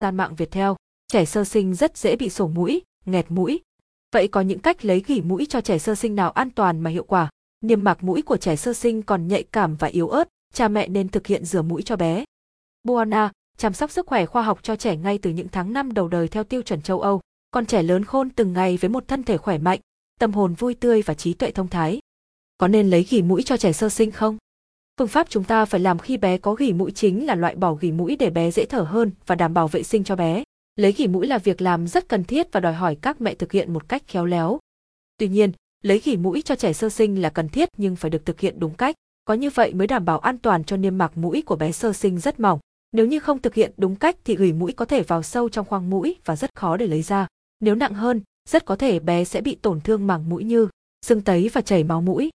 gian mạng Việt theo, trẻ sơ sinh rất dễ bị sổ mũi, nghẹt mũi. Vậy có những cách lấy gỉ mũi cho trẻ sơ sinh nào an toàn mà hiệu quả? Niêm mạc mũi của trẻ sơ sinh còn nhạy cảm và yếu ớt, cha mẹ nên thực hiện rửa mũi cho bé. Buona, chăm sóc sức khỏe khoa học cho trẻ ngay từ những tháng năm đầu đời theo tiêu chuẩn châu Âu. Con trẻ lớn khôn từng ngày với một thân thể khỏe mạnh, tâm hồn vui tươi và trí tuệ thông thái. Có nên lấy gỉ mũi cho trẻ sơ sinh không? Phương pháp chúng ta phải làm khi bé có gỉ mũi chính là loại bỏ gỉ mũi để bé dễ thở hơn và đảm bảo vệ sinh cho bé. Lấy gỉ mũi là việc làm rất cần thiết và đòi hỏi các mẹ thực hiện một cách khéo léo. Tuy nhiên, lấy gỉ mũi cho trẻ sơ sinh là cần thiết nhưng phải được thực hiện đúng cách, có như vậy mới đảm bảo an toàn cho niêm mạc mũi của bé sơ sinh rất mỏng. Nếu như không thực hiện đúng cách thì gỉ mũi có thể vào sâu trong khoang mũi và rất khó để lấy ra. Nếu nặng hơn, rất có thể bé sẽ bị tổn thương màng mũi như sưng tấy và chảy máu mũi.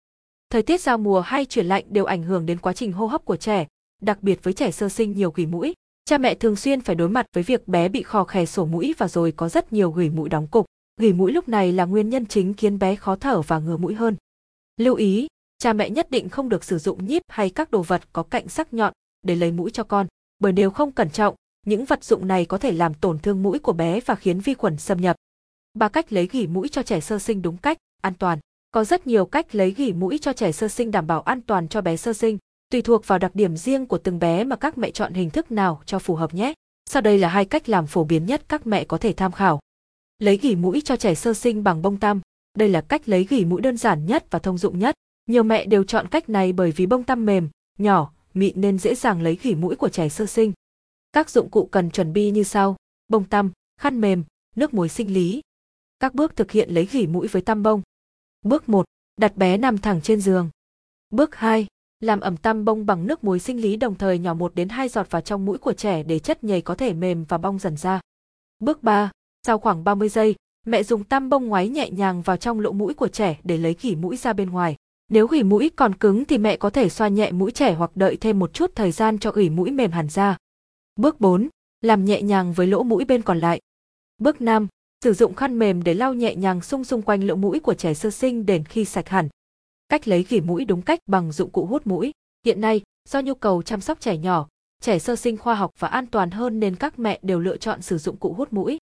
Thời tiết giao mùa hay chuyển lạnh đều ảnh hưởng đến quá trình hô hấp của trẻ, đặc biệt với trẻ sơ sinh nhiều gỉ mũi. Cha mẹ thường xuyên phải đối mặt với việc bé bị khò khè sổ mũi và rồi có rất nhiều gỉ mũi đóng cục. Gỉ mũi lúc này là nguyên nhân chính khiến bé khó thở và ngừa mũi hơn. Lưu ý, cha mẹ nhất định không được sử dụng nhíp hay các đồ vật có cạnh sắc nhọn để lấy mũi cho con, bởi nếu không cẩn trọng, những vật dụng này có thể làm tổn thương mũi của bé và khiến vi khuẩn xâm nhập. Ba cách lấy gỉ mũi cho trẻ sơ sinh đúng cách, an toàn. Có rất nhiều cách lấy gỉ mũi cho trẻ sơ sinh đảm bảo an toàn cho bé sơ sinh, tùy thuộc vào đặc điểm riêng của từng bé mà các mẹ chọn hình thức nào cho phù hợp nhé. Sau đây là hai cách làm phổ biến nhất các mẹ có thể tham khảo. Lấy gỉ mũi cho trẻ sơ sinh bằng bông tăm. Đây là cách lấy gỉ mũi đơn giản nhất và thông dụng nhất. Nhiều mẹ đều chọn cách này bởi vì bông tăm mềm, nhỏ, mịn nên dễ dàng lấy gỉ mũi của trẻ sơ sinh. Các dụng cụ cần chuẩn bị như sau: bông tăm, khăn mềm, nước muối sinh lý. Các bước thực hiện lấy gỉ mũi với tăm bông. Bước 1. Đặt bé nằm thẳng trên giường. Bước 2. Làm ẩm tăm bông bằng nước muối sinh lý đồng thời nhỏ 1 đến 2 giọt vào trong mũi của trẻ để chất nhầy có thể mềm và bong dần ra. Bước 3. Sau khoảng 30 giây, mẹ dùng tăm bông ngoáy nhẹ nhàng vào trong lỗ mũi của trẻ để lấy gỉ mũi ra bên ngoài. Nếu gỉ mũi còn cứng thì mẹ có thể xoa nhẹ mũi trẻ hoặc đợi thêm một chút thời gian cho gỉ mũi mềm hẳn ra. Bước 4. Làm nhẹ nhàng với lỗ mũi bên còn lại. Bước 5. Sử dụng khăn mềm để lau nhẹ nhàng xung xung quanh lỗ mũi của trẻ sơ sinh đến khi sạch hẳn. Cách lấy gỉ mũi đúng cách bằng dụng cụ hút mũi. Hiện nay, do nhu cầu chăm sóc trẻ nhỏ, trẻ sơ sinh khoa học và an toàn hơn nên các mẹ đều lựa chọn sử dụng cụ hút mũi.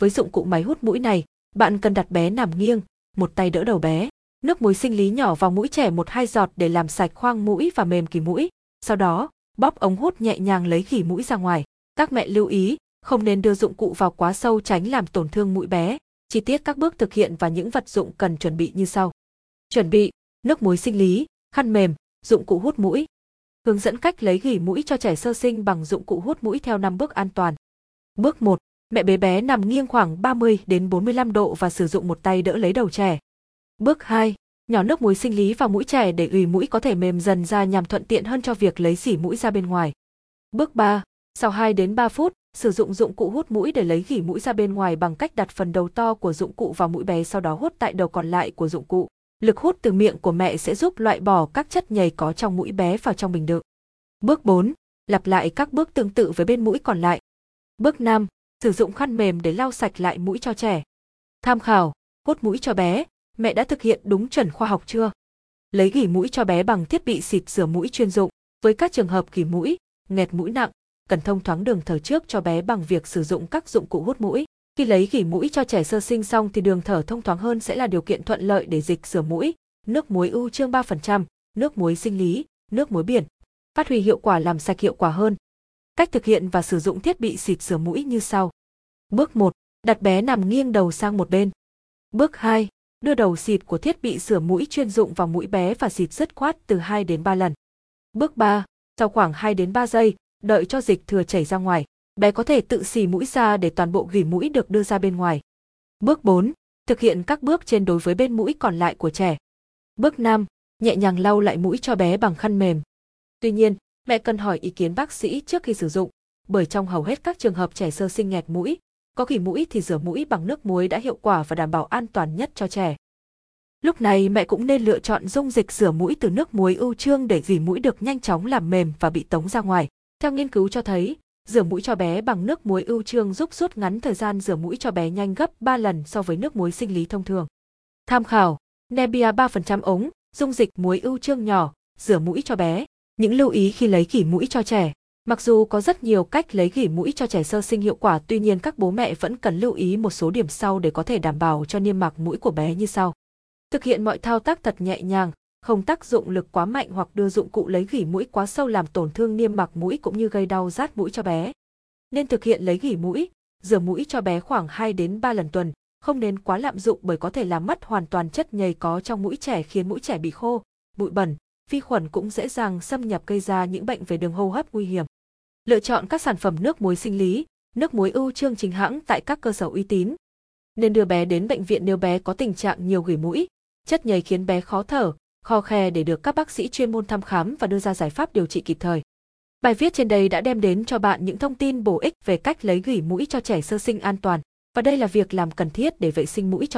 Với dụng cụ máy hút mũi này, bạn cần đặt bé nằm nghiêng, một tay đỡ đầu bé. Nước muối sinh lý nhỏ vào mũi trẻ một hai giọt để làm sạch khoang mũi và mềm kỳ mũi. Sau đó, bóp ống hút nhẹ nhàng lấy gỉ mũi ra ngoài. Các mẹ lưu ý, không nên đưa dụng cụ vào quá sâu tránh làm tổn thương mũi bé. Chi tiết các bước thực hiện và những vật dụng cần chuẩn bị như sau. Chuẩn bị: nước muối sinh lý, khăn mềm, dụng cụ hút mũi. Hướng dẫn cách lấy gỉ mũi cho trẻ sơ sinh bằng dụng cụ hút mũi theo 5 bước an toàn. Bước 1: Mẹ bé bé nằm nghiêng khoảng 30 đến 45 độ và sử dụng một tay đỡ lấy đầu trẻ. Bước 2: Nhỏ nước muối sinh lý vào mũi trẻ để gỉ mũi có thể mềm dần ra nhằm thuận tiện hơn cho việc lấy xỉ mũi ra bên ngoài. Bước 3: sau 2 đến 3 phút, sử dụng dụng cụ hút mũi để lấy gỉ mũi ra bên ngoài bằng cách đặt phần đầu to của dụng cụ vào mũi bé sau đó hút tại đầu còn lại của dụng cụ. Lực hút từ miệng của mẹ sẽ giúp loại bỏ các chất nhầy có trong mũi bé vào trong bình đựng. Bước 4. Lặp lại các bước tương tự với bên mũi còn lại. Bước 5. Sử dụng khăn mềm để lau sạch lại mũi cho trẻ. Tham khảo, hút mũi cho bé, mẹ đã thực hiện đúng chuẩn khoa học chưa? Lấy gỉ mũi cho bé bằng thiết bị xịt rửa mũi chuyên dụng. Với các trường hợp gỉ mũi, nghẹt mũi nặng, cần thông thoáng đường thở trước cho bé bằng việc sử dụng các dụng cụ hút mũi. Khi lấy gỉ mũi cho trẻ sơ sinh xong thì đường thở thông thoáng hơn sẽ là điều kiện thuận lợi để dịch rửa mũi. Nước muối ưu trương 3%, nước muối sinh lý, nước muối biển. Phát huy hiệu quả làm sạch hiệu quả hơn. Cách thực hiện và sử dụng thiết bị xịt rửa mũi như sau. Bước 1. Đặt bé nằm nghiêng đầu sang một bên. Bước 2. Đưa đầu xịt của thiết bị rửa mũi chuyên dụng vào mũi bé và xịt dứt khoát từ 2 đến 3 lần. Bước 3. Sau khoảng 2 đến 3 giây, đợi cho dịch thừa chảy ra ngoài, bé có thể tự xì mũi ra để toàn bộ gỉ mũi được đưa ra bên ngoài. Bước 4. Thực hiện các bước trên đối với bên mũi còn lại của trẻ. Bước 5. Nhẹ nhàng lau lại mũi cho bé bằng khăn mềm. Tuy nhiên, mẹ cần hỏi ý kiến bác sĩ trước khi sử dụng, bởi trong hầu hết các trường hợp trẻ sơ sinh nghẹt mũi, có gỉ mũi thì rửa mũi bằng nước muối đã hiệu quả và đảm bảo an toàn nhất cho trẻ. Lúc này mẹ cũng nên lựa chọn dung dịch rửa mũi từ nước muối ưu trương để gỉ mũi được nhanh chóng làm mềm và bị tống ra ngoài. Theo nghiên cứu cho thấy, rửa mũi cho bé bằng nước muối ưu trương giúp rút ngắn thời gian rửa mũi cho bé nhanh gấp 3 lần so với nước muối sinh lý thông thường. Tham khảo, Nebia 3% ống, dung dịch muối ưu trương nhỏ, rửa mũi cho bé. Những lưu ý khi lấy kỷ mũi cho trẻ. Mặc dù có rất nhiều cách lấy gỉ mũi cho trẻ sơ sinh hiệu quả, tuy nhiên các bố mẹ vẫn cần lưu ý một số điểm sau để có thể đảm bảo cho niêm mạc mũi của bé như sau. Thực hiện mọi thao tác thật nhẹ nhàng, không tác dụng lực quá mạnh hoặc đưa dụng cụ lấy gỉ mũi quá sâu làm tổn thương niêm mạc mũi cũng như gây đau rát mũi cho bé. Nên thực hiện lấy gỉ mũi, rửa mũi cho bé khoảng 2 đến 3 lần tuần, không nên quá lạm dụng bởi có thể làm mất hoàn toàn chất nhầy có trong mũi trẻ khiến mũi trẻ bị khô, bụi bẩn, vi khuẩn cũng dễ dàng xâm nhập gây ra những bệnh về đường hô hấp nguy hiểm. Lựa chọn các sản phẩm nước muối sinh lý, nước muối ưu trương chính hãng tại các cơ sở uy tín. Nên đưa bé đến bệnh viện nếu bé có tình trạng nhiều gỉ mũi, chất nhầy khiến bé khó thở, kho khe để được các bác sĩ chuyên môn thăm khám và đưa ra giải pháp điều trị kịp thời. Bài viết trên đây đã đem đến cho bạn những thông tin bổ ích về cách lấy gỉ mũi cho trẻ sơ sinh an toàn, và đây là việc làm cần thiết để vệ sinh mũi cho